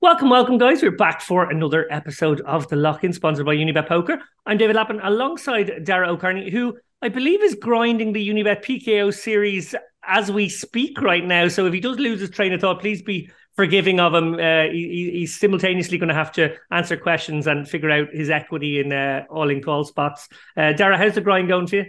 Welcome, welcome, guys. We're back for another episode of the Lock In, sponsored by Unibet Poker. I'm David Lappin alongside Dara O'Kearney, who I believe is grinding the Unibet PKO series as we speak right now. So if he does lose his train of thought, please be forgiving of him. Uh, he, he's simultaneously going to have to answer questions and figure out his equity in uh, all in call spots. Uh, Dara, how's the grind going for you?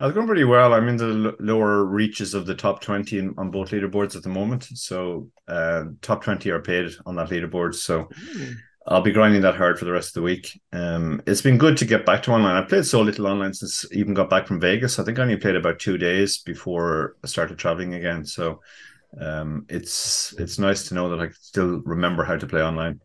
It's going pretty well. I'm in the lower reaches of the top 20 in, on both leaderboards at the moment. So, uh, top 20 are paid on that leaderboard. So, mm. I'll be grinding that hard for the rest of the week. Um, it's been good to get back to online. I played so little online since even got back from Vegas. I think I only played about two days before I started traveling again. So, um, it's it's nice to know that I still remember how to play online.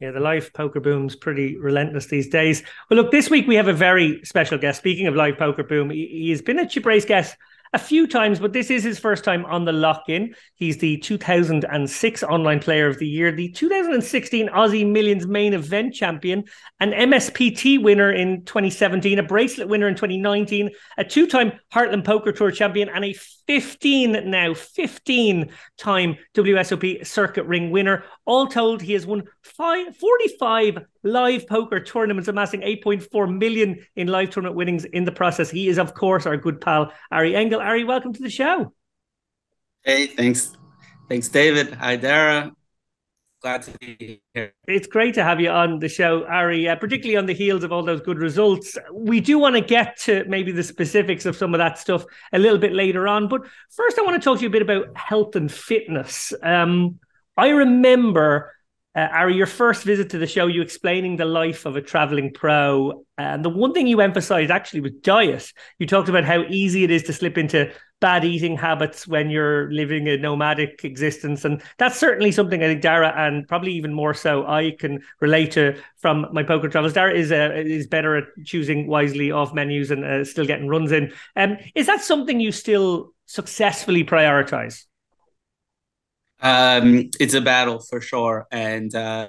Yeah, the live poker boom's pretty relentless these days. Well, look, this week we have a very special guest. Speaking of live poker boom, he, has been a Chip Race guest a few times, but this is his first time on the lock in. He's the 2006 Online Player of the Year, the 2016 Aussie Millions main event champion, an MSPT winner in 2017, a bracelet winner in 2019, a two time Heartland Poker Tour champion, and a 15 now, 15 time WSOP circuit ring winner. All told, he has won five, 45 live poker tournaments, amassing 8.4 million in live tournament winnings in the process. He is, of course, our good pal, Ari Engel. Ari, welcome to the show. Hey, thanks. Thanks, David. Hi, Dara. Glad to be here. It's great to have you on the show, Ari, uh, particularly on the heels of all those good results. We do want to get to maybe the specifics of some of that stuff a little bit later on. But first, I want to talk to you a bit about health and fitness. Um, I remember uh, Ari, your first visit to the show, you explaining the life of a traveling pro. And the one thing you emphasized actually was diet. You talked about how easy it is to slip into bad eating habits when you're living a nomadic existence. And that's certainly something I think Dara, and probably even more so, I can relate to from my poker travels. Dara is uh, is better at choosing wisely off menus and uh, still getting runs in. Um, is that something you still successfully prioritize? Um, it's a battle for sure, and uh,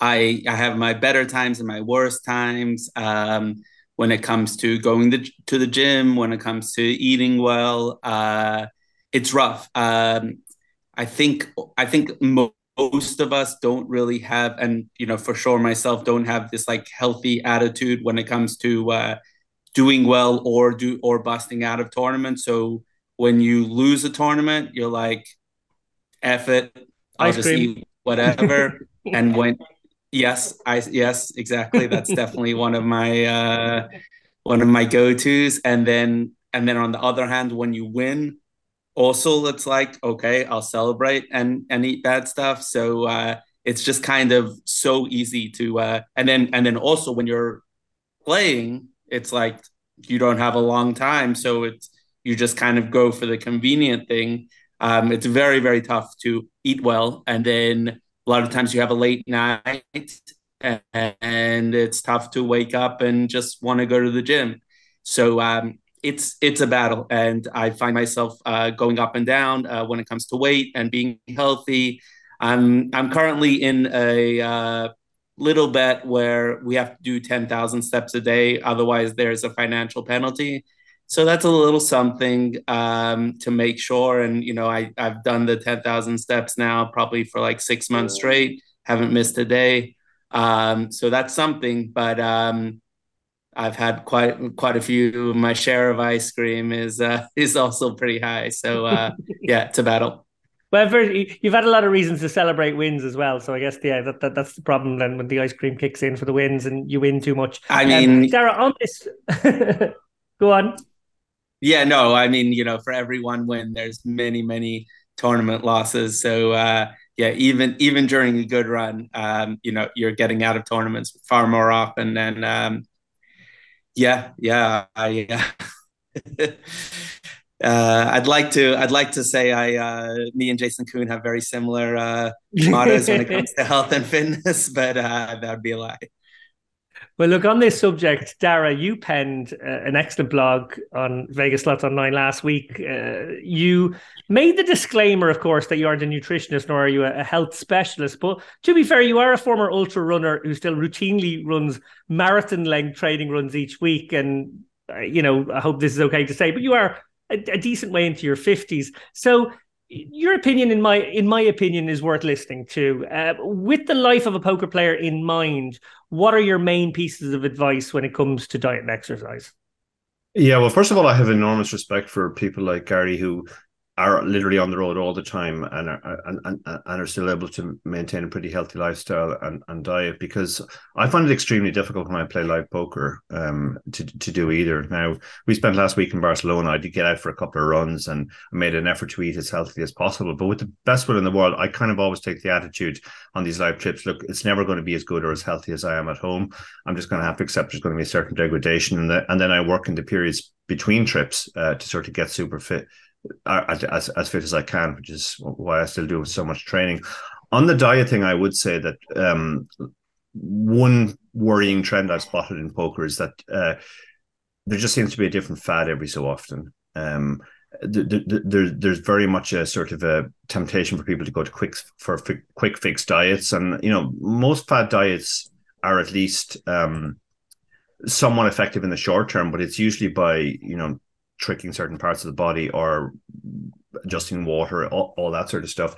I I have my better times and my worst times. Um, when it comes to going the, to the gym, when it comes to eating well, uh, it's rough. Um, I think I think most of us don't really have, and you know for sure myself don't have this like healthy attitude when it comes to uh, doing well or do or busting out of tournaments. So when you lose a tournament, you're like, F it. I'll Ice just cream. eat whatever. and when yes, I yes, exactly. That's definitely one of my uh one of my go-tos. And then and then on the other hand, when you win, also it's like, okay, I'll celebrate and and eat bad stuff. So uh it's just kind of so easy to uh and then and then also when you're playing, it's like you don't have a long time. So it's you just kind of go for the convenient thing um, it's very, very tough to eat well. And then a lot of times you have a late night and it's tough to wake up and just want to go to the gym. So um, it's it's a battle, and I find myself uh, going up and down uh, when it comes to weight and being healthy. I'm I'm currently in a uh, little bet where we have to do ten thousand steps a day, otherwise there's a financial penalty so that's a little something um, to make sure. And you know, I I've done the ten thousand steps now, probably for like six months straight. Haven't missed a day. Um, so that's something. But um, I've had quite quite a few. My share of ice cream is uh, is also pretty high. So uh, yeah, it's a battle. Well, you've had a lot of reasons to celebrate wins as well. So I guess yeah, that, that that's the problem then when the ice cream kicks in for the wins and you win too much. I mean, um, Dara, on this, go on. Yeah, no, I mean, you know, for every one win, there's many, many tournament losses. So uh, yeah, even even during a good run, um, you know, you're getting out of tournaments far more often. And um, yeah, yeah, I. Uh, uh, I'd like to. I'd like to say I, uh, me and Jason Koon have very similar uh, mottos when it comes to health and fitness, but uh, that'd be a lie. Well, look, on this subject, Dara, you penned uh, an excellent blog on Vegas Slots Online last week. Uh, you made the disclaimer, of course, that you aren't a nutritionist nor are you a, health specialist. But to be fair, you are a former ultra runner who still routinely runs marathon length training runs each week. And, uh, you know, I hope this is okay to say, but you are a, a decent way into your 50s. So, your opinion, in my in my opinion, is worth listening to. Uh, with the life of a poker player in mind, what are your main pieces of advice when it comes to diet and exercise? Yeah, well, first of all, I have enormous respect for people like Gary who are literally on the road all the time and are and, and, and are still able to maintain a pretty healthy lifestyle and, and diet because I find it extremely difficult when I play live poker um to, to do either. Now we spent last week in Barcelona. I did get out for a couple of runs and made an effort to eat as healthy as possible. But with the best will in the world, I kind of always take the attitude on these live trips. Look, it's never going to be as good or as healthy as I am at home. I'm just going to have to accept there's going to be a certain degradation, and, the, and then I work in the periods between trips uh, to sort of get super fit as, as fit as I can, which is why I still do so much training. On the diet thing, I would say that um, one worrying trend I've spotted in poker is that uh, there just seems to be a different fad every so often. Um, there, there's very much a sort of a temptation for people to go to quick for quick fix diets, and you know most fad diets are at least um, somewhat effective in the short term, but it's usually by you know tricking certain parts of the body or adjusting water, all, all that sort of stuff.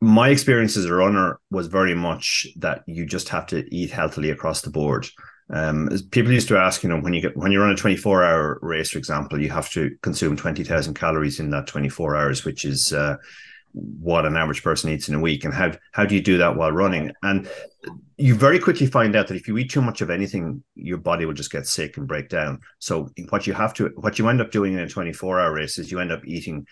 My experience as a runner was very much that you just have to eat healthily across the board. Um, people used to ask, you know, when you get when you run a 24 hour race, for example, you have to consume 20,000 calories in that 24 hours, which is uh, what an average person eats in a week and how how do you do that while running? And you very quickly find out that if you eat too much of anything your body will just get sick and break down. So what you have to what you end up doing in a 24 hour race is you end up eating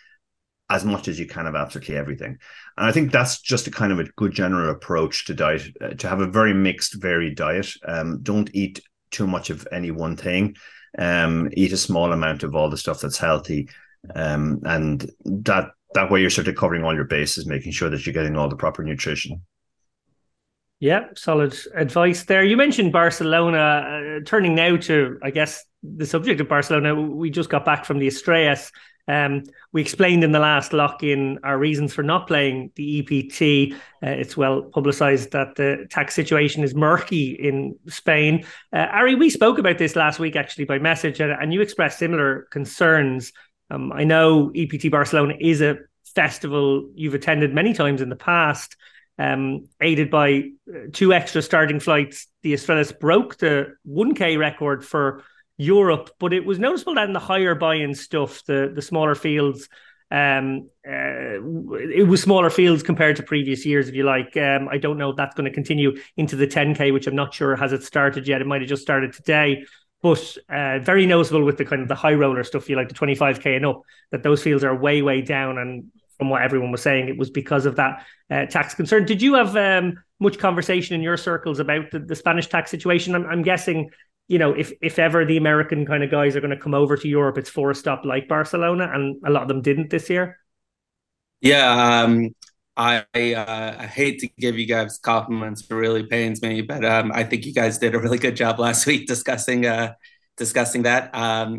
as much as you can of absolutely everything. And i think that's just a kind of a good general approach to diet uh, to have a very mixed varied diet. Um, don't eat too much of any one thing. Um, eat a small amount of all the stuff that's healthy. Um, and that that way you're sort of covering all your bases, making sure that you're getting all the proper nutrition. Yeah, solid advice there. You mentioned Barcelona. Uh, turning now to, I guess, the subject of Barcelona. We just got back from the Estrellas. Um, we explained in the last lock in our reasons for not playing the EPT. Uh, it's well publicized that the tax situation is murky in Spain. Uh, Ari, we spoke about this last week actually by message, and, and you expressed similar concerns. Um, I know EPT Barcelona is a festival you've attended many times in the past. Um, aided by uh, two extra starting flights, the Estrellas broke the 1K record for Europe, but it was noticeable that in the higher buy-in stuff, the the smaller fields, um, uh, it was smaller fields compared to previous years, if you like. Um, I don't know if that's going to continue into the 10K, which I'm not sure has it started yet. It might have just started today but uh, very noticeable with the kind of the high roller stuff you like the 25k and up that those fields are way way down. And from what everyone was saying it was because of that uh, tax concern. Did you have um, much conversation in your circles about the, the spanish tax situation? I'm, I'm, guessing you know if if ever the american kind of guys are going to come over to europe it's for a stop like barcelona and a lot of them didn't this year. Yeah um, I uh, I hate to give you guys compliments. It really pains me, but um, I think you guys did a really good job last week discussing uh, discussing that. Um,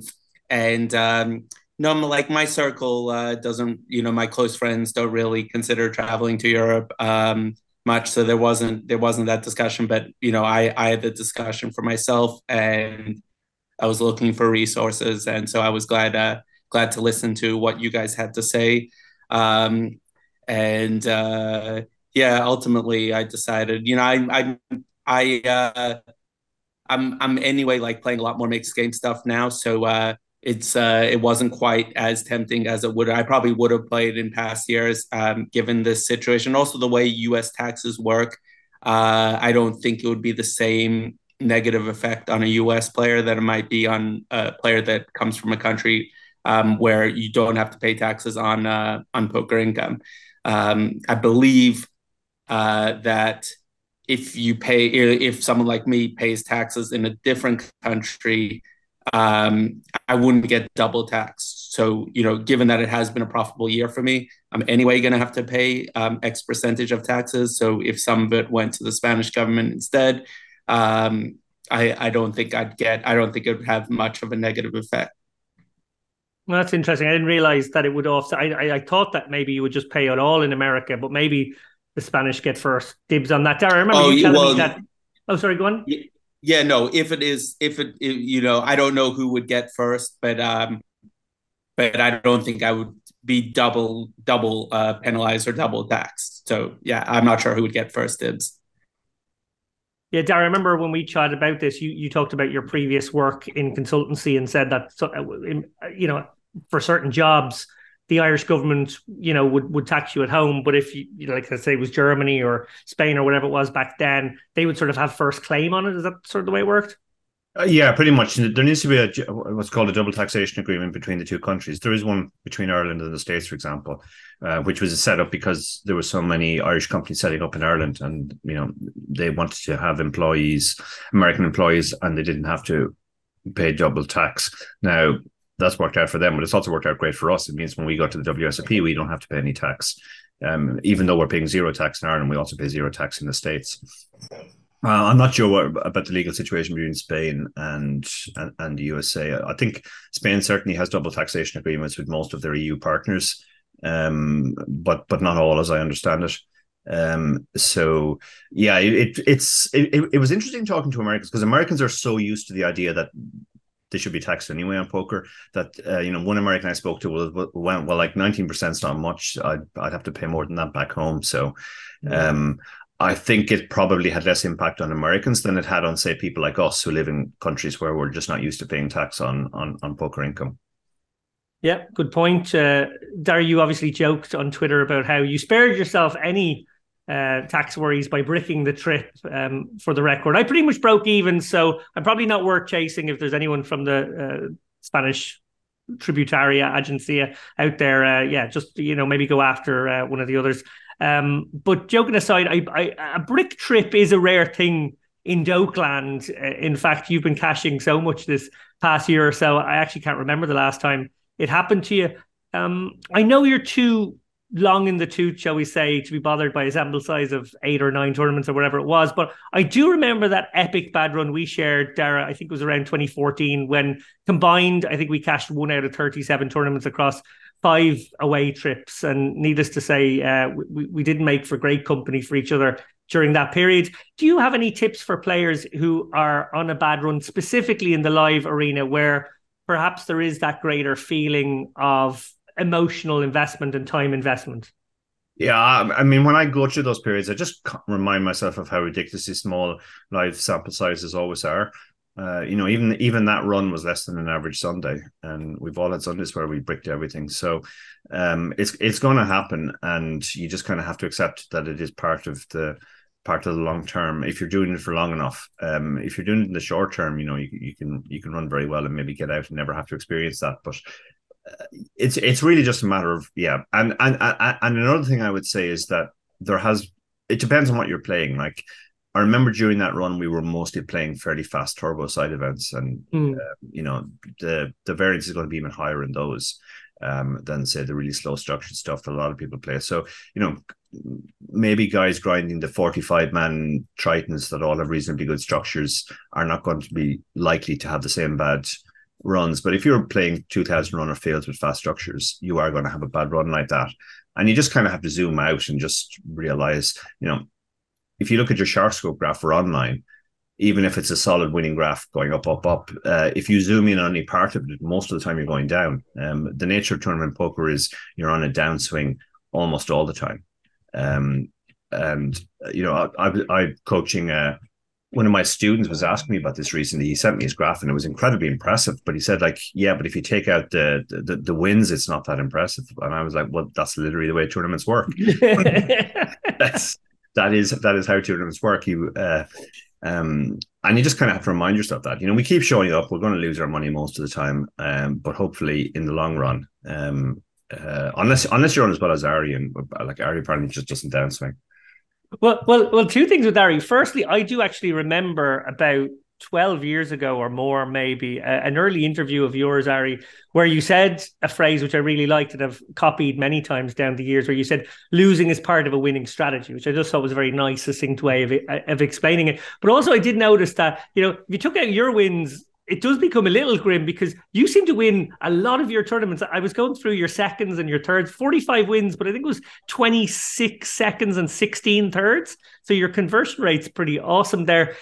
and um, no, like my circle uh, doesn't, you know, my close friends don't really consider traveling to Europe um, much. So there wasn't there wasn't that discussion. But you know, I I had the discussion for myself, and I was looking for resources, and so I was glad uh, glad to listen to what you guys had to say. Um, and uh, yeah, ultimately I decided, you know, I I I uh, I'm I'm anyway like playing a lot more mixed game stuff now, so uh, it's uh, it wasn't quite as tempting as it would. I probably would have played in past years, um, given this situation. Also, the way U.S. taxes work, uh, I don't think it would be the same negative effect on a U.S. player that it might be on a player that comes from a country um, where you don't have to pay taxes on uh, on poker income. Um, I believe uh, that if you pay, if someone like me pays taxes in a different country, um, I wouldn't get double taxed. So, you know, given that it has been a profitable year for me, I'm anyway going to have to pay um, X percentage of taxes. So, if some of it went to the Spanish government instead, um, I, I don't think I'd get, I don't think it would have much of a negative effect. Well, that's interesting. I didn't realize that it would offset. I, I, I, thought that maybe you would just pay it all in America, but maybe the Spanish get first dibs on that. Dara, I remember oh, you telling well, me that. Oh, sorry, go on. Yeah, no. If it is, if it, if, you know, I don't know who would get first, but um, but I don't think I would be double double uh, penalized or double taxed. So yeah, I'm not sure who would get first dibs. Yeah, Dara, I remember when we chatted about this, you, you talked about your previous work in consultancy and said that, you know, for certain jobs, the Irish government, you know, would, would tax you at home. But if you, you know, like I say, it was Germany or Spain or whatever it was back then, they would sort of have first claim on it. Is that sort of the way it worked? Uh, yeah, pretty much. There needs to be a what's called a double taxation agreement between the two countries. There is one between Ireland and the States, for example, uh, which was set up because there were so many Irish companies setting up in Ireland, and you know they wanted to have employees, American employees, and they didn't have to pay double tax. Now that's worked out for them, but it's also worked out great for us. It means when we go to the WSOP, we don't have to pay any tax. Um, even though we're paying zero tax in Ireland, we also pay zero tax in the States. Uh, I'm not sure what, about the legal situation between Spain and, and, and the USA. I think Spain certainly has double taxation agreements with most of their EU partners, um, but but not all, as I understand it. Um, so yeah, it, it's it, it was interesting talking to Americans because Americans are so used to the idea that they should be taxed anyway on poker. That uh, you know, one American I spoke to was well, well like nineteen percent is not much. I'd I'd have to pay more than that back home. So, um, I think it probably had less impact on Americans than it had on, say, people like us who live in countries where we're just not used to paying tax on on, on poker income. Yeah, good point. Uh, Darry, you obviously joked on Twitter about how you spared yourself any uh, tax worries by bricking the trip um, for the record. I pretty much broke even, so I'm probably not worth chasing if there's anyone from the uh, Spanish Tributaria Agencia out there. Uh, yeah, just, you know, maybe go after uh, one of the others. Um, but joking aside, I, I, a brick trip is a rare thing in Dokeland. Uh, in fact, you've been cashing so much this past year or so. I actually can't remember the last time it happened to you. Um, I know you're too long in the tooth, shall we say, to be bothered by a sample size of eight or nine tournaments or whatever it was. But I do remember that epic bad run we shared, Dara. I think it was around 2014 when combined, I think we cashed one out of 37 tournaments across five away trips. And needless to say, uh, we, we didn't make for great company for each other during that period. Do you have any tips for players who are on a bad run, specifically in the live arena, where perhaps there is that greater feeling of emotional investment and time investment? Yeah, I mean, when I go through those periods, I just remind myself of how ridiculously small live sample sizes always are. Uh, you know, even even that run was less than an average Sunday, and we've all had Sundays where we bricked everything. So um, it's it's going to happen, and you just kind of have to accept that it is part of the part of the long term. If you're doing it for long enough, um, if you're doing it in the short term, you know, you, you can you can run very well and maybe get out and never have to experience that. But it's it's really just a matter of yeah. And and and, another thing I would say is that there has it depends on what you're playing. Like I remember during that run, we were mostly playing fairly fast turbo side events, and mm. uh, you know the the variance is going to be even higher in those um, than say the really slow structured stuff that a lot of people play. So you know maybe guys grinding the forty five man Tritons that all have reasonably good structures are not going to be likely to have the same bad runs. But if you're playing two thousand runner fields with fast structures, you are going to have a bad run like that. And you just kind of have to zoom out and just realize, you know, if you look at your SharkScope graph for online, even if it's a solid winning graph going up, up, up, uh, if you zoom in on any part of it, most of the time you're going down. Um, the nature of tournament poker is you're on a downswing almost all the time. Um, and you know, I, I, I coaching. Uh, one of my students was asking me about this recently. He sent me his graph, and it was incredibly impressive. But he said, like, yeah, but if you take out the the, the wins, it's not that impressive. And I was like, well, that's literally the way tournaments work. that's that is that is how tournaments work. You uh, um, and you just kind of have to remind yourself that you know we keep showing up. We're going to lose our money most of the time, um, but hopefully in the long run, um, uh, unless unless you're on as well as Ari and like Ari apparently just doesn't downswing. Well, well, well. Two things with Ari. Firstly, I do actually remember about 12 years ago or more, maybe, uh, an early interview of yours, Ari, where you said a phrase which I really liked and have copied many times down the years, where you said losing is part of a winning strategy, which I just thought was a very nice, succinct way of, of explaining it. But also, I did notice that, you know, if you took out your wins, it does become a little grim because you seem to win a lot of your tournaments. I was going through your seconds and your thirds, 45 wins, but I think it was 26 seconds and 16 thirds. So your conversion rate's pretty awesome there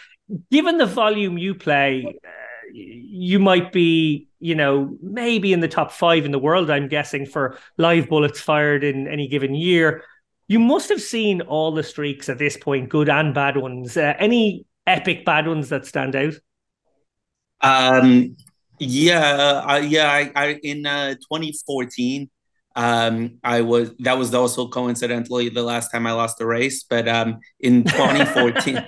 given the volume you play, uh, you might be, you know, maybe in the top five in the world, I'm guessing, for live bullets fired in any given year. You must have seen all the streaks at this point, good and bad ones. Uh, any epic bad ones that stand out? Um, yeah, uh, yeah. I, I in uh, 2014, um, I was that was also coincidentally the last time I lost a race, but um, in 2014,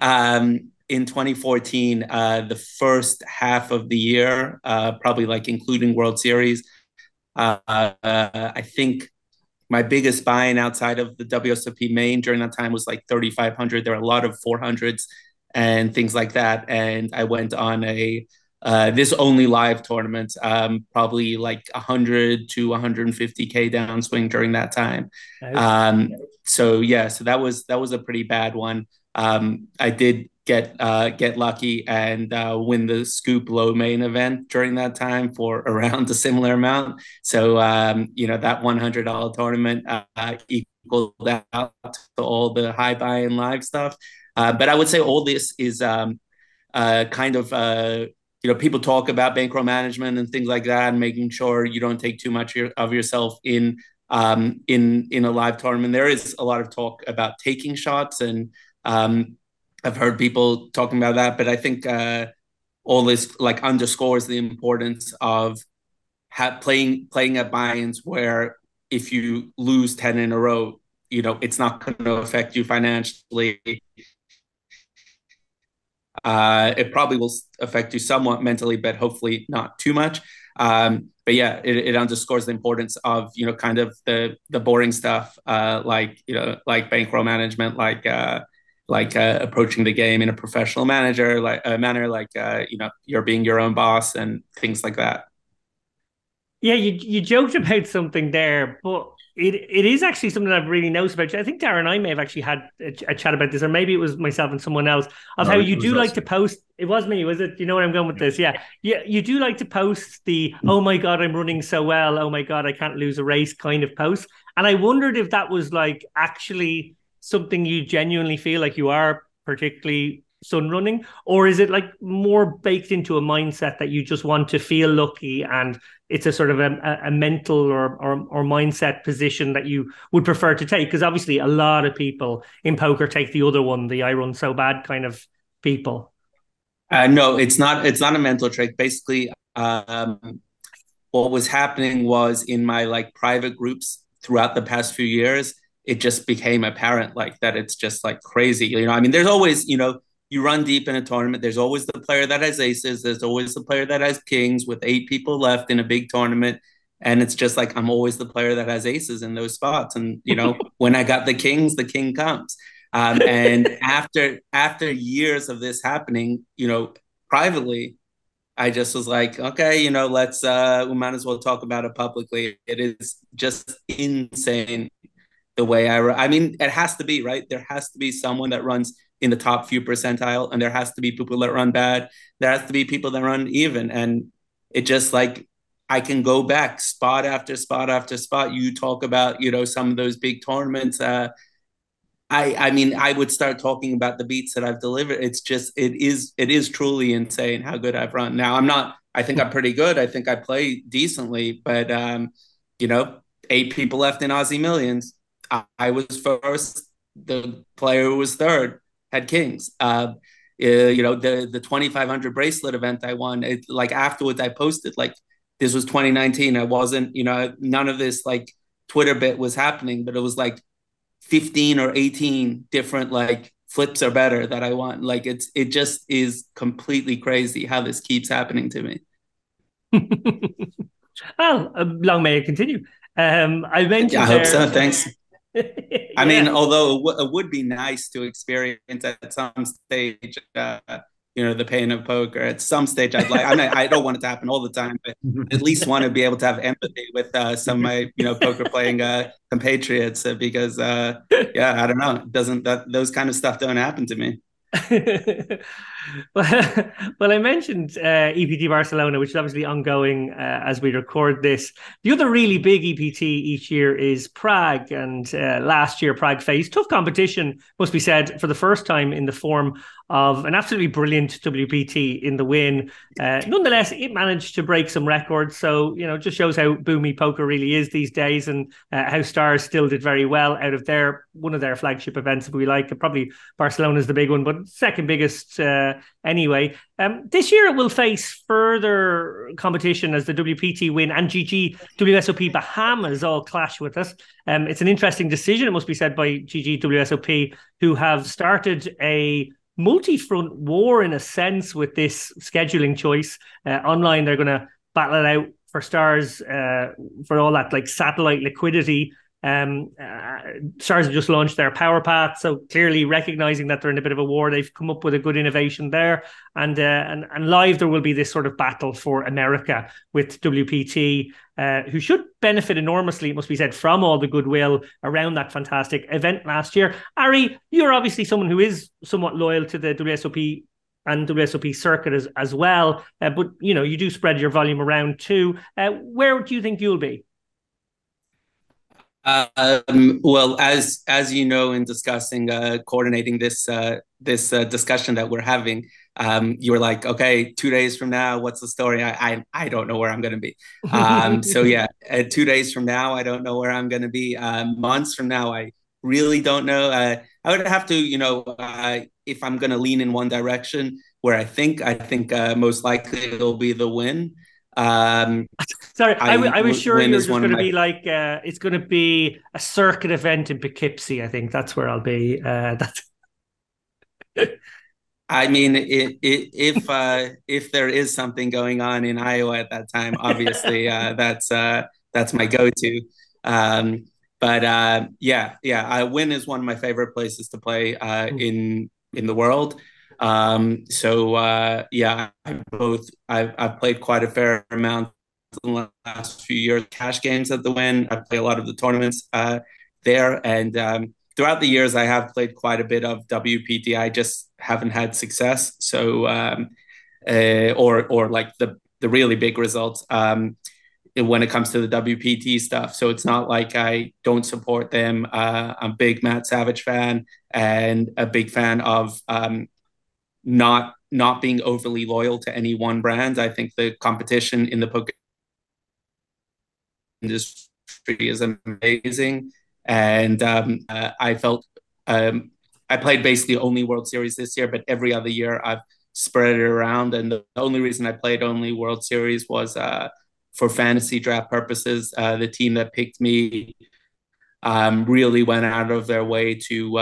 um, in 2014, uh, the first half of the year, uh, probably like including World Series, uh, uh I think my biggest buy-in outside of the WSOP main during that time was like 3,500. There are a lot of 400s and things like that, and I went on a uh, this only live tournament, um, probably like 100 to 150k downswing during that time. Um, so yeah, so that was that was a pretty bad one. Um, I did get uh, get lucky and uh, win the SCOOP low main event during that time for around a similar amount. So um, you know that one hundred dollar tournament uh, equaled out to all the high buy and live stuff. Uh, but I would say all this is um, uh, kind of uh, you know people talk about bankroll management and things like that and making sure you don't take too much of yourself in um, in in a live tournament. There is a lot of talk about taking shots and um, i've heard people talking about that but i think uh, all this like underscores the importance of ha- playing playing at buy-ins where if you lose 10 in a row you know it's not going to affect you financially uh, it probably will affect you somewhat mentally, but hopefully not too much. Um, but yeah, it, it, underscores the importance of you know kind of the the boring stuff, uh, like you know like bankroll management, like uh, like uh, approaching the game in a professional manager like uh, manner, like uh, you know you're being your own boss and things like that. Yeah, you you joked about something there, but it it is actually something I've really noticed about you. I think Dara and I may have actually had a, a, chat about this, or maybe it was myself and someone else of no, how you do like to post. It was me, was it? You know where I'm going with this? Yeah, yeah. You do like to post the "Oh my god, I'm running so well. Oh my god, I can't lose a race" kind of post. And I wondered if that was like actually something you genuinely feel like you are particularly sun running? Or is it like more baked into a mindset that you just want to feel lucky and it's a sort of a, a mental or, or, or mindset position that you would prefer to take? Because obviously a lot of people in poker take the other one the i run so bad kind of people. Uh, no it's not it's not a mental trick. Basically um, what was happening was in my like private groups throughout the past few years it just became apparent like that it's just like crazy. You know i mean there's always you know you run deep in a tournament. There's always the player that has aces. There's always the player that has kings with eight people left in a big tournament. And it's just like I'm always the player that has aces in those spots. And you know, when I got the kings, the king comes. Um, and after after years of this happening, you know, privately, I just was like, okay, you know, let's uh we might as well talk about it publicly. It is just insane the way I I mean, it has to be, right? There has to be someone that runs in the top few percentile and there has to be people that run bad there has to be people that run even and it just like i can go back spot after spot after spot you talk about you know some of those big tournaments uh I, I mean I would start talking about the beats that I've delivered. It's just it is it is truly insane how good I've run. Now I'm not I think I'm pretty good. I think I play decently, but um, you know, eight people left in Aussie Millions. I, I was first. The player was third had kings. Uh, uh, you know, the the 2500 bracelet event I won, it, like afterwards I posted like this was 2019. I wasn't, you know, none of this like Twitter bit was happening, but it was like 15 or 18 different like flips are better that I want. Like it's it just is completely crazy how this keeps happening to me. well, uh, long may it continue. Um, I mentioned. Yeah, I hope so. Thanks. I mean, although it, w- it, would be nice to experience at some stage, uh, you know, the pain of poker. At some stage, I'd like. I mean, I don't want it to happen all the time, but at least want to be able to have empathy with uh, some of my, you know, poker playing uh, compatriots uh, because, uh, yeah, I don't know, it doesn't that those kind of stuff don't happen to me. well, well, I mentioned uh, EPT Barcelona, which is obviously ongoing uh, as we record this. The other really big EPT each year is Prague, and uh, last year Prague faced tough competition, must be said, for the first time in the form of an absolutely brilliant WPT in the Wynn. Uh, nonetheless, it managed to break some records, so you know, just shows how boomy poker really is these days, and uh, how Stars still did very well out of their one of their flagship events, if we like. Probably Barcelona is the big one, but second biggest uh, anyway. Um, this year it will face further competition as the WPT Wynn and GG WSOP Bahamas all clash with us. Um, it's an interesting decision, it must be said, by GG WSOP, who have started a multi-front war in a sense with this scheduling choice. Uh, online, they're going to battle it out for stars uh, for all that like satellite liquidity um, uh, Stars have just launched their Power Path, so clearly recognizing that they're in a bit of a war, they've come up with a good innovation there. And uh, and and live, there will be this sort of battle for America with WPT, uh, who should benefit enormously, it must be said, from all the goodwill around that fantastic event last year. Ari, you're obviously someone who is somewhat loyal to the WSOP and WSOP circuit as as well, uh, but you know you do spread your volume around too. Uh, where do you think you'll be? Um, well, as as you know, in discussing uh, coordinating this uh, this uh, discussion that we're having, um, you were like, okay, two days from now, what's the story? I I, I don't know where I'm going to be. Um, so yeah, uh, two days from now, I don't know where I'm going to be. Um, months from now, I really don't know. Uh, I would have to, you know, uh, if I'm going to lean in one direction, where I think I think most likely it'll be the Wynn. Um, Sorry, I, I, I was sure were just going to be like uh, it's going to be a circuit event in Poughkeepsie. I think that's where I'll be. Uh, that's. I mean, it, it, if uh, if there is something going on in Iowa at that time, obviously uh, that's uh, that's my go-to. Um, but uh, yeah, yeah, Wynn is one of my favorite places to play uh, mm. in in the world. Um, so uh, yeah, I both I've, I've played quite a fair amount in the last few years. Cash games at the Wynn. I play a lot of the tournaments uh, there, and um, throughout the years, I have played quite a bit of WPT. I just haven't had success. So um, uh, or or like the the really big results. Um, when it comes to the WPT stuff. So it's not like I don't support them. Uh, I'm a big Matt Savage fan and a big fan of um, not not being overly loyal to any one brand. I think the competition in the poker industry is amazing, and um, uh, I felt um, I played basically only World Series this year, but every other year I've spread it around. And the only reason I played only World Series was uh, for fantasy draft purposes. Uh, the team that picked me um, really went out of their way to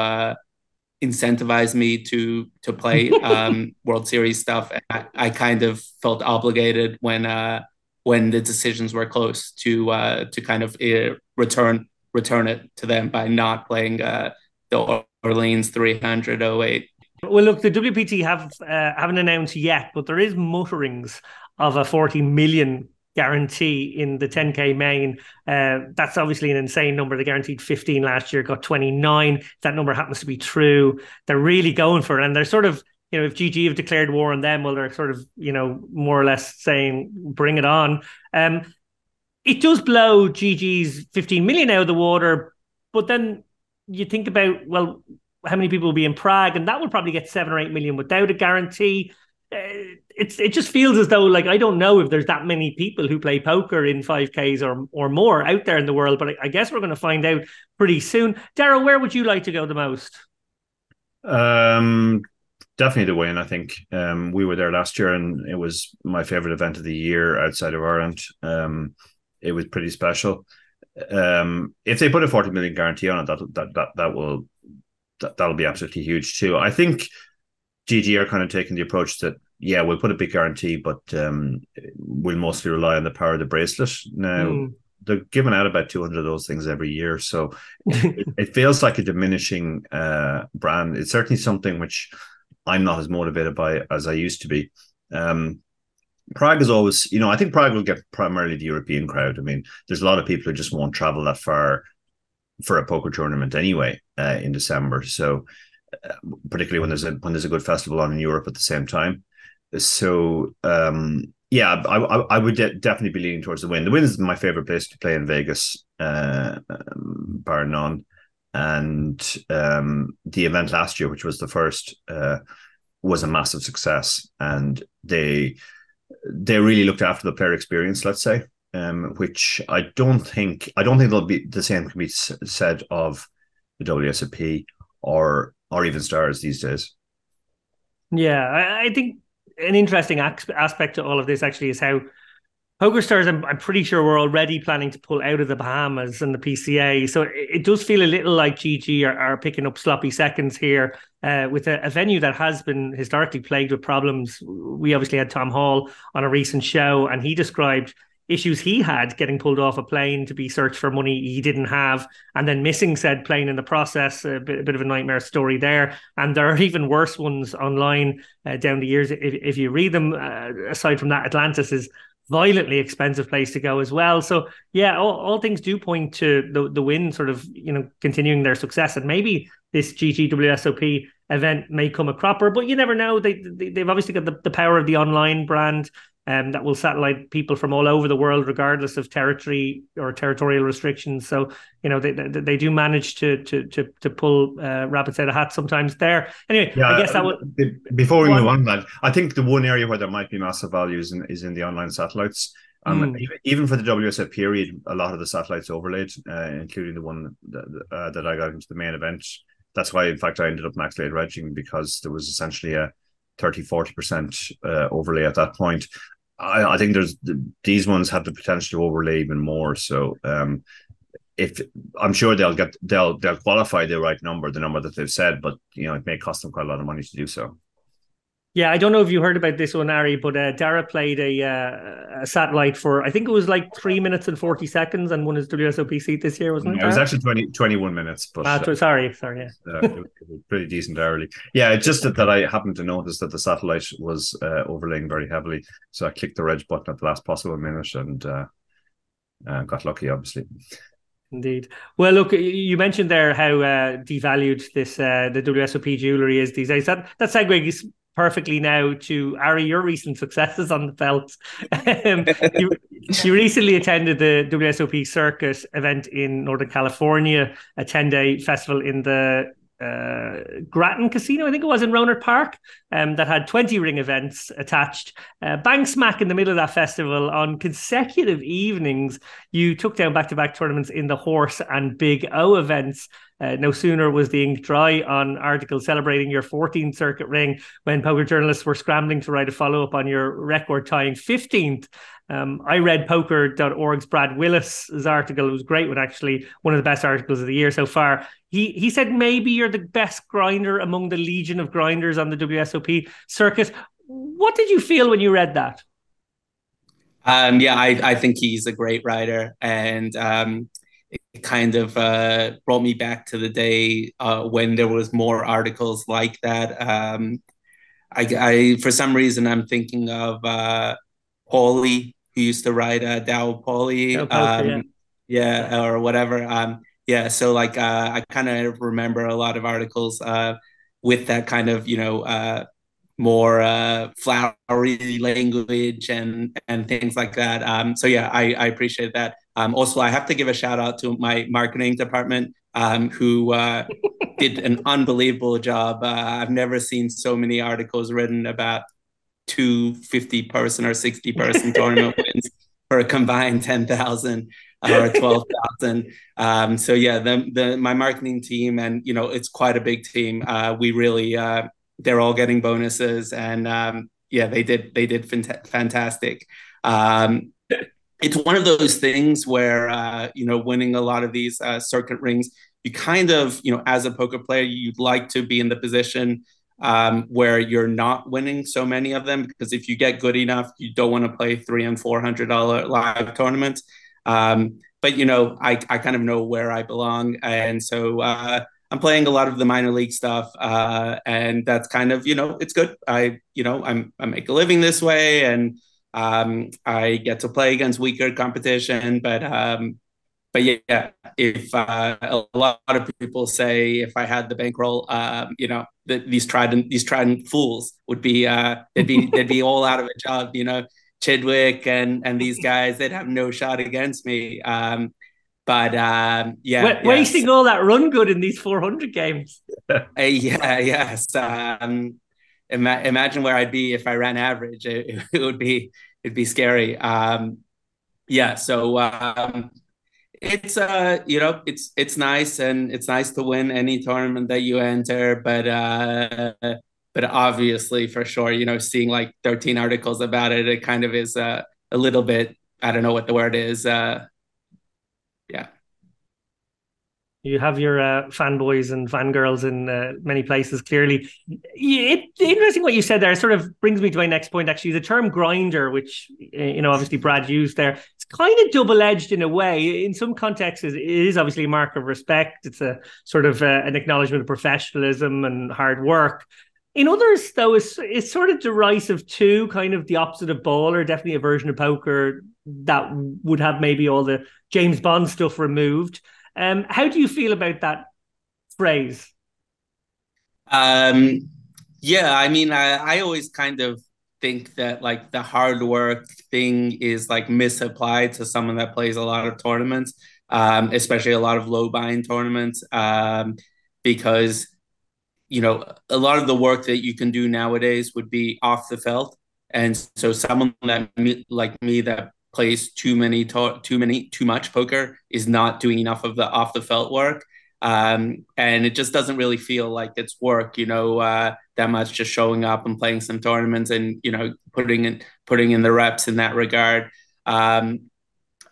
uh, incentivize me to to play um, World Series stuff. And I, I, kind of felt obligated when uh, when the decisions were close to uh, to kind of uh, return return it to them by not playing uh, the Orleans 308. Well, look, the WPT have uh, haven't announced yet, but there is mutterings of a 40 million guarantee in the 10k main. Uh, that's obviously an insane number. They guaranteed 15 last year, got 29. That number happens to be true. They're really going for it, and they're sort of you know if GG have declared war on them, well, they're sort of you know more or less saying bring it on. Um, it does blow GG's 15 million out of the water, but then you think about well how many people will be in Prague, and that will probably get seven or eight million without a guarantee. Uh, it's it just feels as though like I don't know if there's that many people who play poker in 5Ks or or more out there in the world, but I, I guess we're going to find out pretty soon. Daryl, where would you like to go the most? Um, definitely the Wynn. I think um, we were there last year, and it was my favorite event of the year outside of Ireland. Um, it was pretty special. Um, if they put a forty million guarantee on it, that that that that will that, that'll be absolutely huge too. I think GG are kind of taking the approach that yeah, we'll put a big guarantee, but um, we'll mostly rely on the power of the bracelet. Now mm. they're giving out about two hundred of those things every year, so it, it, feels like a diminishing uh, brand. It's certainly something which I'm not as motivated by as I used to be. Um, Prague is always, you know, I think Prague will get primarily the European crowd. I mean, there's a lot of people who just won't travel that far for a poker tournament anyway uh, in December. So uh, particularly when there's a when there's a good festival on in Europe at the same time. So um, yeah, I, I, I would de- definitely be leaning towards the Wynn. The Wynn is my favorite place to play in Vegas, uh, um, bar none. And um, the event last year, which was the first, uh, was a massive success, and they they really looked after the player experience. Let's say, um, which I don't think I don't think they'll be the same can be said of the WSOP or or even stars these days. Yeah, I, I think an interesting aspect to all of this actually is how PokerStars, I'm, I'm pretty sure we're already planning to pull out of the Bahamas and the PCA. So it, it does feel a little like GG are, are picking up sloppy seconds here uh, with a, a, venue that has been historically plagued with problems. We obviously had Tom Hall on a recent show, and he described issues he had getting pulled off a plane to be searched for money he didn't have, and then missing said plane in the process. A bit, a bit of a nightmare story there. And there are even worse ones online uh, down the years if, if you read them. Uh, aside from that, Atlantis is violently expensive place to go as well. So yeah, all, all things do point to the the Wynn sort of you know continuing their success, and maybe this GGWSOP event may come a cropper, but you never know. They, they have obviously got the, the power of the online brand. Um, that will satellite people from all over the world, regardless of territory or territorial restrictions. So, you know, they they, they do manage to to to to pull uh, rabbits out of hats sometimes. There, anyway. Yeah, I guess that would. Before we move on, that I think the one area where there might be massive value is in, is in the online satellites. Um, mm. even for the WSOP period, a lot of the satellites overlaid, uh, including the one that, uh, that I got into the main event. That's why, in fact, I ended up max laid regging because there was essentially a 30 40% uh, overlay at that point. I, I, think there's these ones have the potential to overlay even more. So, um, if I'm sure they'll get they'll they'll qualify the right number, the number that they've said, but you know it may cost them quite a lot of money to do so. Yeah, I don't know if you heard about this one, Ari, but uh, Dara played a, uh, a satellite for I think it was like three minutes and forty seconds, and won his WSOP seat this year, wasn't it? it was actually 20, 21 minutes, but ah, uh, sorry, sorry, yeah, uh, pretty decent hourly. Yeah, it's just that, that I happened to notice that the satellite was uh, overlaying very heavily, so I clicked the reg button at the last possible minute and uh, got lucky, obviously. Indeed. Well, look, you mentioned there how uh, devalued this uh, the WSOP jewelry is these days. That that segues perfectly now to Ari, your recent successes on the felt. Um, you, you recently attended the WSOP Circuit event in Northern California, a 10 day festival in the uh, Graton Casino, I think it was in Rohnert Park, um, that had 20 ring events attached. Uh, bang smack in the middle of that festival on consecutive evenings, you took down back to back tournaments in the horse and big O events. Uh, no sooner was the ink dry on articles celebrating your 14th circuit ring when poker journalists were scrambling to write a follow up on your record tying 15th. Um, I read poker.org's Brad Willis's article. It was great one, actually, one of the best articles of the year so far. He he said maybe you're the best grinder among the legion of grinders on the WSOP circuit. What did you feel when you read that? Um, yeah, I, I think he's a great writer. And um, it kind of uh, brought me back to the day uh, when there was more articles like that. Um, I, I, for some reason, I'm thinking of uh, Paulie, who used to write uh, Dow Paulie, um, yeah. yeah. or whatever. Um, yeah, so like uh, I kind of remember a lot of articles uh, with that kind of you know uh, more uh, flowery language and and things like that. Um, so yeah, I, I appreciate that. Um, also, I have to give a shout out to my marketing department um, who uh, did an unbelievable job. Uh, I've never seen so many articles written about two 50 person or 60 person tournament wins for a combined 10,000 or 12,000. Um, so yeah, the, the, my marketing team and, you know, it's quite a big team. Uh, we really, uh, they're all getting bonuses and, um, yeah, they did, they did fant- fantastic. Um, it's one of those things where uh, you know winning a lot of these uh, circuit rings you kind of you know as a poker player you'd like to be in the position um, where you're not winning so many of them because if you get good enough you don't want to play three and four hundred dollar live tournaments um, but you know I, I kind of know where i belong. And so uh, i'm playing a lot of the minor league stuff uh, and that's kind of you know it's good. I you know i'm i make a living this way and um, I get to play against weaker competition, but um, but yeah, if uh, a lot of people say if I had the bankroll, um, you know, that these Triton these Triton fools would be uh, they'd be they'd be all out of a job. You know, Chidwick and and these guys they'd have no shot against me. Um, but um, yeah, w- wasting yes. all that run good in these 400 games. uh, yeah, yes. Um, ima- imagine where I'd be if I ran average. It, it would be it'd be scary. Um, yeah, so um, it's uh you know it's it's nice and it's nice to win any tournament that you enter but uh but obviously for sure you know seeing like 13 articles about it it kind of is uh, a little bit i don't know what the word is uh yeah you have your uh, fanboys and fangirls in uh, many places, clearly. It, interesting what you said there sort of brings me to my next point, actually. The term grinder, which, you know, obviously Brad used there, it's kind of double edged in a way. In some contexts, it is obviously a mark of respect. It's a sort of uh, an acknowledgement of professionalism and hard work. In others, though, it's, it's sort of derisive too, kind of the opposite of ball, or definitely a version of poker that would have maybe all the James Bond stuff removed. Um, how do you feel about that phrase? Um, yeah, I mean, I, I always kind of think that like the hard work thing is like misapplied to someone that plays a lot of tournaments, um, especially a lot of low buy-in tournaments, um, because you know a lot of the work that you can do nowadays would be off the felt, and so someone that like me that plays too many to- too many too much poker is not doing enough of the off the felt work um, and it just doesn't really feel like it's work you know uh, that much just showing up and playing some tournaments and you know putting in putting in the reps in that regard um,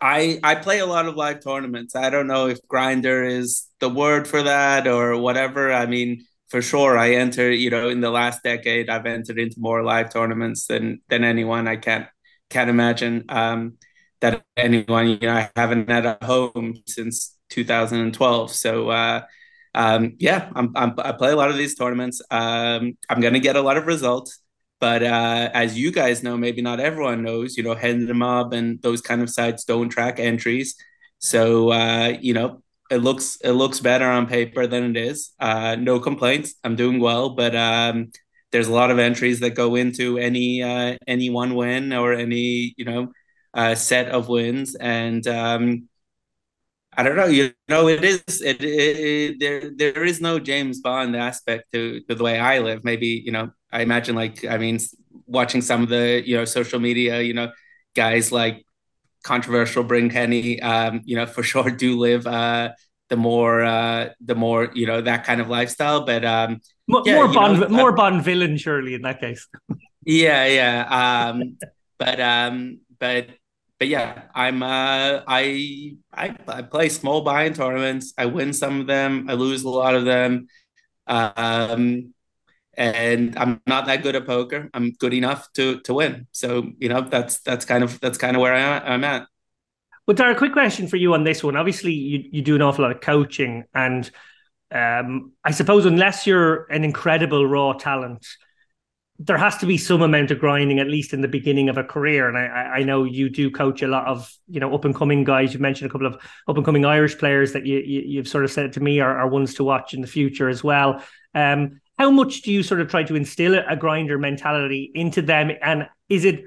I I play a lot of live tournaments. I don't know if grinder is the word for that or whatever. I mean, for sure, I enter. You know, in the last decade, I've entered into more live tournaments than than anyone. I can't can't imagine um, that anyone, you know, I haven't had a home since 2012. So, uh, um, yeah, I'm, I'm, i play a lot of these tournaments. Um, I'm going to get a lot of results. But uh, as you guys know, maybe not everyone knows, you know, Hendon Mob and those kind of sites don't track entries. So, uh, you know, it looks it looks better on paper than it is. Uh, no complaints. I'm doing well, but um, there's a lot of entries that go into any uh, any one win or any you know uh, set of wins, and um, I don't know. You know, it is it, it, it, there. There is no James Bond aspect to, to the way I live. Maybe you know. I imagine like I mean, watching some of the you know social media, you know, guys like controversial Bryn Kenney, um, you know, for sure do live uh, the more uh, the more you know that kind of lifestyle. But um, more, yeah, Bond, know, more Bond villain, surely in that case. yeah, yeah. Um, but um, but but yeah, I'm uh, I I I play small buy-in tournaments. I win some of them. I lose a lot of them. Um, and I'm not that good at poker. I'm good enough to to win. So you know that's that's kind of that's kind of where I, I'm at. Well, Dara, quick question for you on this one. Obviously, you, you do an awful lot of coaching, and um, I suppose unless you're an incredible raw talent, there has to be some amount of grinding, at least in the beginning of a career. And I, I know you do coach a lot of you know up and coming guys. You mentioned a couple of up and coming Irish players that you, you have sort of said to me are, are ones to watch in the future as well. Um, how much do you sort of try to instill a grinder mentality into them, and is it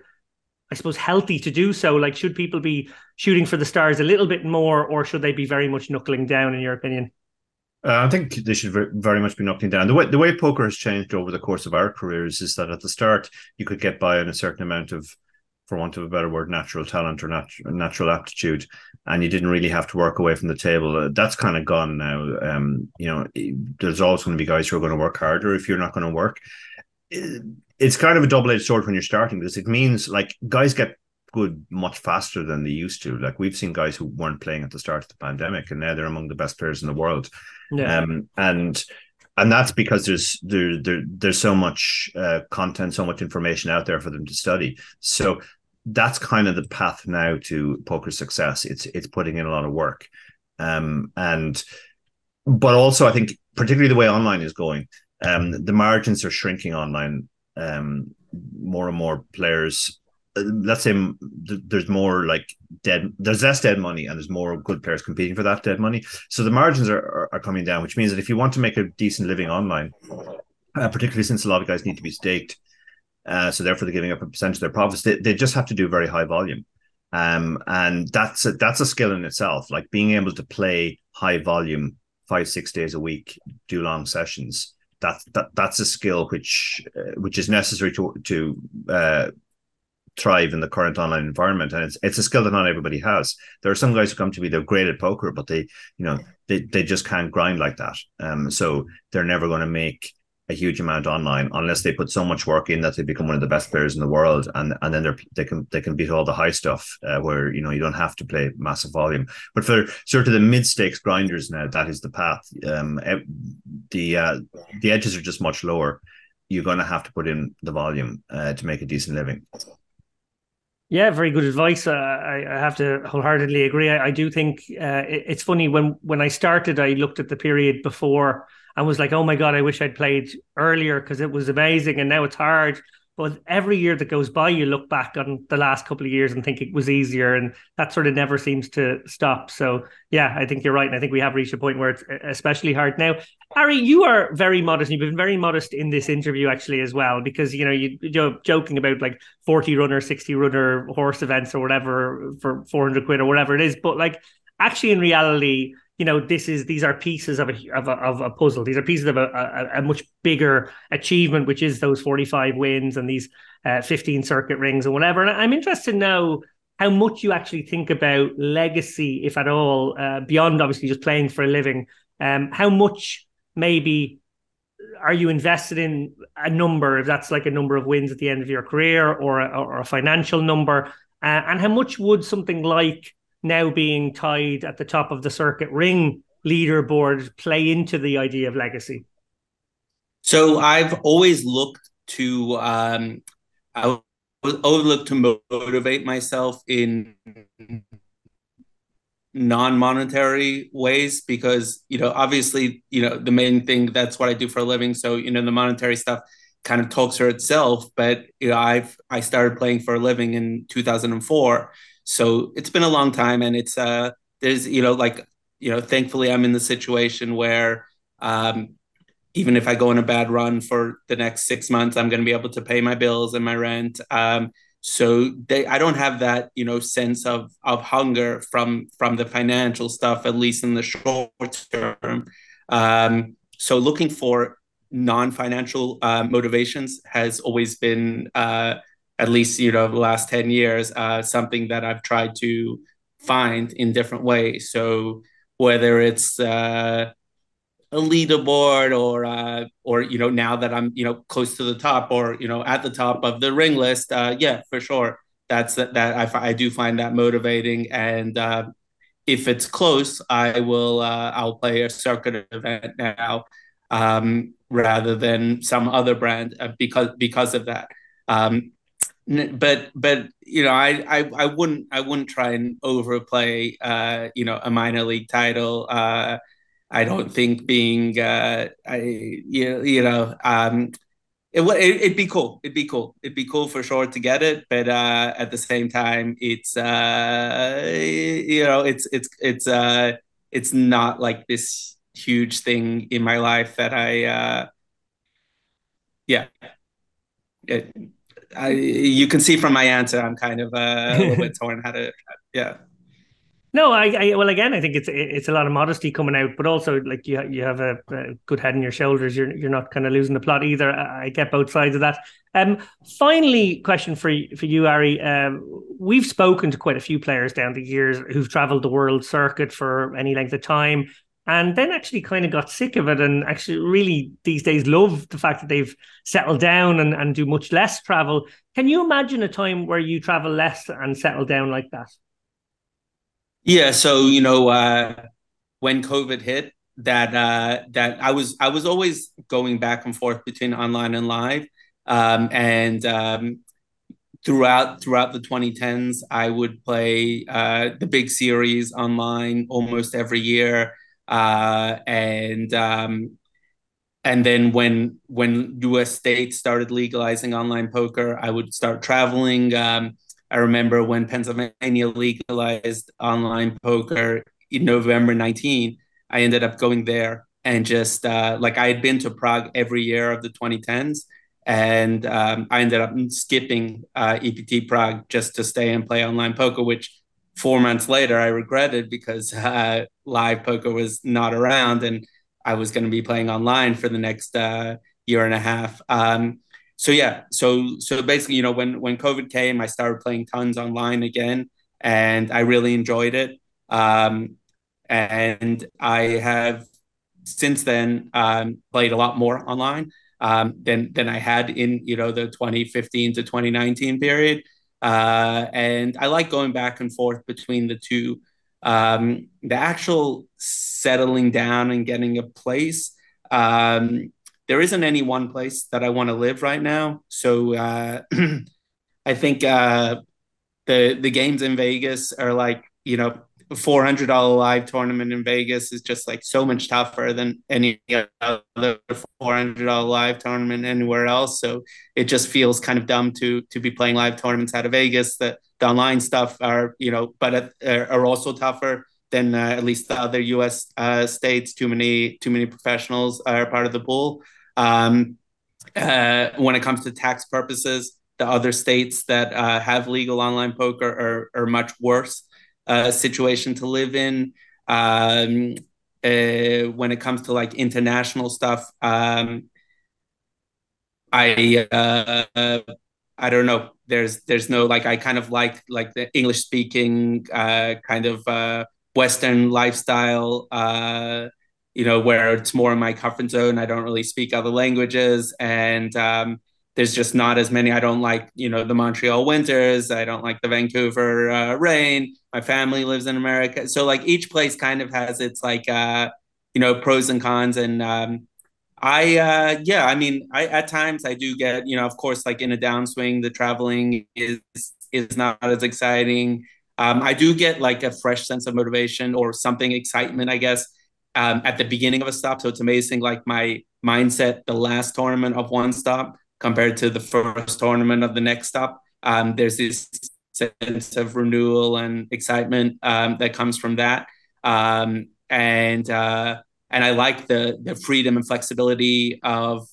I suppose, healthy to do so? Like, should people be shooting for the stars a little bit more, or should they be very much knuckling down, in your opinion? Uh, I think they should very much be knuckling down. The way the way poker has changed over the course of our careers is that at the start you could get by on a certain amount of, for want of a better word, natural talent or nat- natural aptitude, and you didn't really have to work away from the table. Uh, that's kind of gone now. Um, you know, there's always going to be guys who are going to work harder if you're not going to work it's kind of a double edged sword when you're starting because it means like guys get good much faster than they used to. Like we've seen guys who weren't playing at the start of the pandemic, and now they're among the best players in the world. Yeah. Um, and and that's because there's there, there there's so much uh, content, so much information out there for them to study. So that's kind of the path now to poker success. It's it's putting in a lot of work, um, and but also I think particularly the way online is going, um, the margins are shrinking online. Um, more and more players let's say there's more like dead there's less dead money and there's more good players competing for that dead money so the margins are, are, are coming down which means that if you want to make a decent living online uh, particularly since a lot of guys need to be staked uh, so therefore they're giving up a percentage of their profits. They, they just have to do very high volume. Um, and that's a, that's a skill in itself like being able to play high volume five six days a week do long sessions. That's that that's a skill which uh, which is necessary to to uh, thrive in the current online environment. And it's it's a skill that not everybody has. There are some guys who come to me they're great at poker but they you know they, they just can't grind like that. Um so they're never going to make a huge amount online unless they put so much work in that they become one of the best players in the world and and then they can they can beat all the high stuff uh, where you know you don't have to play massive volume but for sort of the mid stakes grinders now that is the path um the uh, the edges are just much lower you're going to have to put in the volume uh, to make a decent living yeah, very good advice. Uh, I, I, have to wholeheartedly agree. I, I do think uh, it, it's funny when when I started, I looked at the period before and was like, "Oh my god, I wish I'd played earlier because it was amazing." And now it's hard. But every year that goes by, you look back on the last couple of years and think it was easier, and that sort of never seems to stop. So, yeah, I think you're right, and I think we have reached a point where it's uh, especially hard now. Ari, you are very modest. You've been very modest in this interview, actually, as well, because you know you, you're joking about like 40 runner, 60 runner horse events or whatever for 400 quid or whatever it is, but like actually in reality you know this is these are pieces of a of a, of a puzzle. These are pieces of a, a, a, much bigger achievement which is those 45 wins and these uh, 15 circuit rings and whatever. And i'm interested to know how much you actually think about legacy if at all uh, beyond obviously just playing for a living. Um, how much maybe are you invested in a number if that's like a number of wins at the end of your career or a, or a financial number? Uh, and how much would something like now being tied at the top of the circuit ring leaderboard play into the idea of legacy? So I've always looked to um, I always look to motivate myself in non-monetary ways because you know obviously you know the main thing that's what I do for a living. So you know the monetary stuff kind of talks for itself. But you know I've I started playing for a living in 2004 so it's been a long time, and it's uh, there's you know like you know thankfully I'm in the situation where um, even if I go on a bad run for the next six months, I'm going to be able to pay my bills and my rent. Um, so they, I don't have that you know sense of of hunger from from the financial stuff, at least in the short term. Um, so looking for non-financial uh, motivations has always been uh, at least you know the last 10 years uh, something that i've tried to find in different ways. So whether it's uh, a leaderboard or uh, or you know now that i'm you know close to the top or you know at the top of the ring list uh, yeah for sure. That's that, that I, I do find that motivating. And uh, if it's close i will uh, i'll play a circuit event now um, rather than some other brand because because of that. Um, but but you know I, I i wouldn't i wouldn't try and overplay uh you know a minor league title. Uh i don't think being uh i you, you know um it would it, it'd be cool. It'd be cool. It'd be cool for sure to get it but uh at the same time it's uh you know it's it's it's uh it's not like this huge thing in my life that i uh yeah. It, I, you can see from my answer, I'm kind of uh, a little bit torn how to, yeah. No, I, I, well again, I think it's it's a lot of modesty coming out, but also like you you have a, a good head on your shoulders. You're you're not kind of losing the plot either. I, I get both sides of that. Um, finally, question for for you, Ari. Um, we've spoken to quite a few players down the years who've travelled the world circuit for any length of time, and then actually kind of got sick of it and actually really these days love the fact that they've settled down and, and do much less travel. Can you imagine a time where you travel less and settle down like that? Yeah, so you know, uh, when COVID hit, that uh, that I was I was always going back and forth between online and live, um, and um, throughout throughout the 2010s, I would play uh, the big series online almost every year uh, and um, and then when when U.S. states started legalizing online poker, I would start traveling. Um, I remember when Pennsylvania legalized online poker in November 19, I ended up going there and just uh, like I had been to Prague every year of the 2010s. And um, I ended up skipping uh, EPT Prague just to stay and play online poker, which four months later I regretted because uh, live poker was not around and I was going to be playing online for the next uh, year and a half. Um, so yeah, so so basically, you know, when when COVID came, I started playing tons online again, and I really enjoyed it. Um, and I have since then um, played a lot more online um, than than I had in you know the 2015 to 2019 period. Uh, and I like going back and forth between the two. Um, the actual settling down and getting a place. Um, there isn't any one place that I want to live right now. So uh, I think uh, the the games in Vegas are like you know four hundred dollar live tournament in Vegas is just like so much tougher than any other four hundred dollar live tournament anywhere else. So it just feels kind of dumb to to be playing live tournaments out of Vegas. The, the online stuff are you know, but are also tougher than uh, at least the other U.S. Uh, states. Too many too many professionals are part of the pool. Um, uh, when it comes to tax purposes, the other states that uh, have legal online poker are, are much worse uh, situation to live in. Um, uh, when it comes to like international stuff, um, I uh, I don't know. There's there's no like I kind of like like the English speaking uh, kind of uh, Western lifestyle. Uh, you know where it's more in my comfort zone. I don't really speak other languages, and um, there's just not as many. I don't like, you know, the Montreal winters. I don't like the Vancouver uh, rain. My family lives in America, so like each place kind of has its like, uh, you know, pros and cons. And um, I, uh, yeah, I mean, I at times I do get, you know, of course, like in a downswing, the traveling is is not as exciting. Um, I do get like a fresh sense of motivation or something excitement, I guess, um, at the beginning of a stop. So it's amazing, like my mindset, the last tournament of one stop compared to the first tournament of the next stop. Um, there's this sense of renewal and excitement um, that comes from that, um, and uh, and I like the the freedom and flexibility of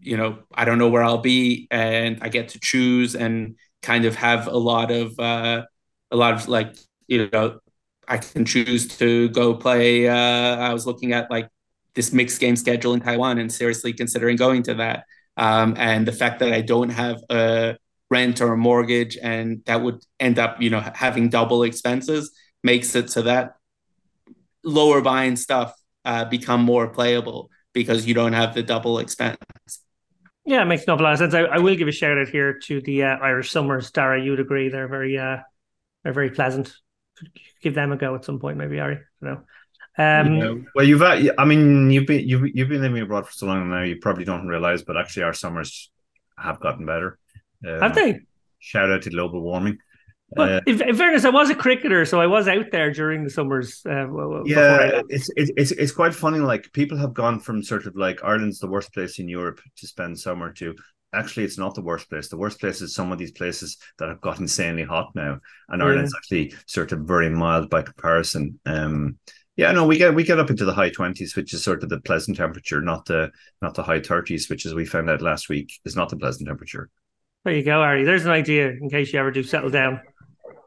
you know I don't know where I'll be, and I get to choose and kind of have a lot of uh, a lot of like you know I can choose to go play. Uh, I was looking at like this mixed game schedule in Taiwan and seriously considering going to that. Um, and the fact that I don't have a rent or a mortgage and that would end up, you know, having double expenses makes it so that lower buying stuff uh, become more playable because you don't have the double expense. Yeah, it makes an awful lot of sense. I, I will give a shout out here to the uh, Irish Summers. Dara, you'd agree they're very, uh, they're very pleasant. Give them a go at some point, maybe, Ari. You know. Um, yeah. Well, you've I mean, you've been you've you've been living abroad for so long now. You probably don't realize, but actually, our summers have gotten better. Um, have they? Shout out to global warming. But uh, in, in, fairness, I was a cricketer, so I was out there during the summers. Uh, yeah, it's, it's it's quite funny. Like people have gone from sort of like Ireland's the worst place in Europe to spend summer to actually it's not the worst place. The worst place is some of these places that have got insanely hot now, and yeah. Ireland's actually sort of very mild by comparison. Um, yeah, no, we get we get up into the high twenties, which is sort of the pleasant temperature, not the not the high thirties, which as we found out last week is not the pleasant temperature. There you go, Ari. There's an idea in case you ever do settle down.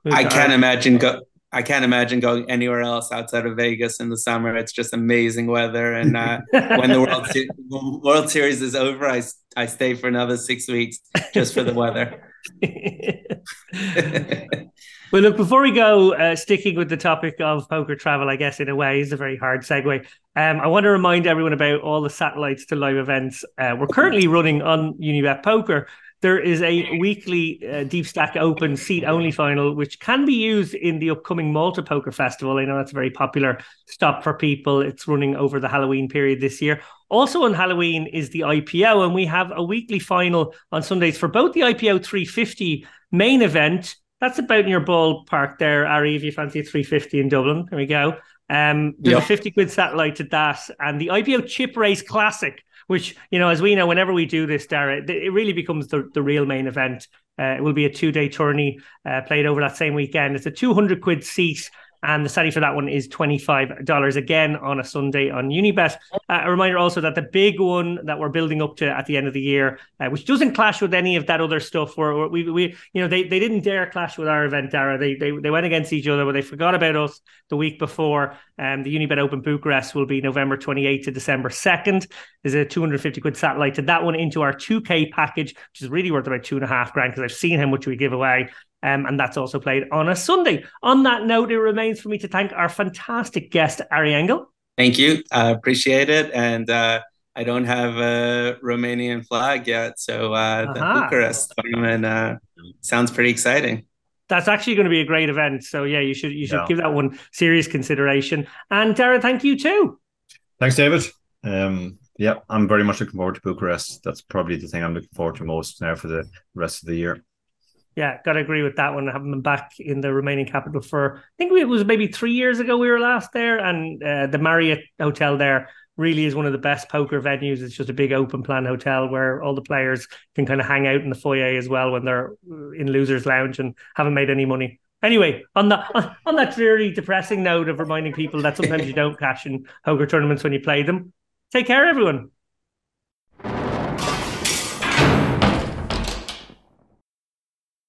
I can't imagine go. I can't imagine going anywhere else outside of Vegas in the summer. It's just amazing weather, and uh, when the World Se- World Series is over, I I stay for another six weeks just for the weather. Well, look, before we go, uh, sticking with the topic of poker travel, I guess in a way is a very hard segue. Um, I want to remind everyone about all the satellites to live events. Uh, we're currently running on Unibet Poker. There is a weekly uh, Deep Stack Open seat only final, which can be used in the upcoming Malta Poker Festival. I know that's a very popular stop for people. It's running over the Halloween period this year. Also on Halloween is the IPO, and we have a weekly final on Sundays for both the IPO 350 main event that's about in your ballpark there, Ari, if you fancy a 350 in Dublin. There we go. Um, there's yep. a 50 quid satellite to that. And the IPO Chip Race Classic, which, you know, as we know, whenever we do this, Dara, it really becomes the, the real main event. Uh, it will be a two day tourney uh, played over that same weekend. It's a 200 quid seat and the study for that one is $25 again on a Sunday on Unibet. Uh, a reminder also that the big one that we're building up to at the end of the year, uh, which doesn't clash with any of that other stuff, where we, we you know, they, they didn't dare clash with our event, Dara. They, they, they went against each other, but they forgot about us the week before. Um, the Unibet Open Bucharest will be November 28th to December 2nd. There's a 250 quid satellite to that one into our 2K package, which is really worth about two and a half grand because I've seen how much we give away. Um, and that's also played on a Sunday. On that note, it remains for me to thank our fantastic guest, Ari Engel. Thank you. I appreciate it. And uh, I don't have a Romanian flag yet. So uh, uh-huh. the Bucharest tournament uh, sounds pretty exciting. That's actually going to be a great event. So yeah, you should you should yeah. give that one serious consideration. And Dara, thank you too. Thanks, David. Um, yeah, I'm very much looking forward to Bucharest. That's probably the thing I'm looking forward to most now for the rest of the year. Yeah, got to agree with that one. I haven't been back in the Romanian capital for, I think it was maybe three years ago we were last there. And uh, the Marriott Hotel there really is one of the best poker venues. It's just a big open plan hotel where all the players can kind of hang out in the foyer as well when they're in losers lounge and haven't made any money. Anyway, on that on, on that dreary, depressing note of reminding people that sometimes you don't cash in poker tournaments when you play them. Take care, everyone.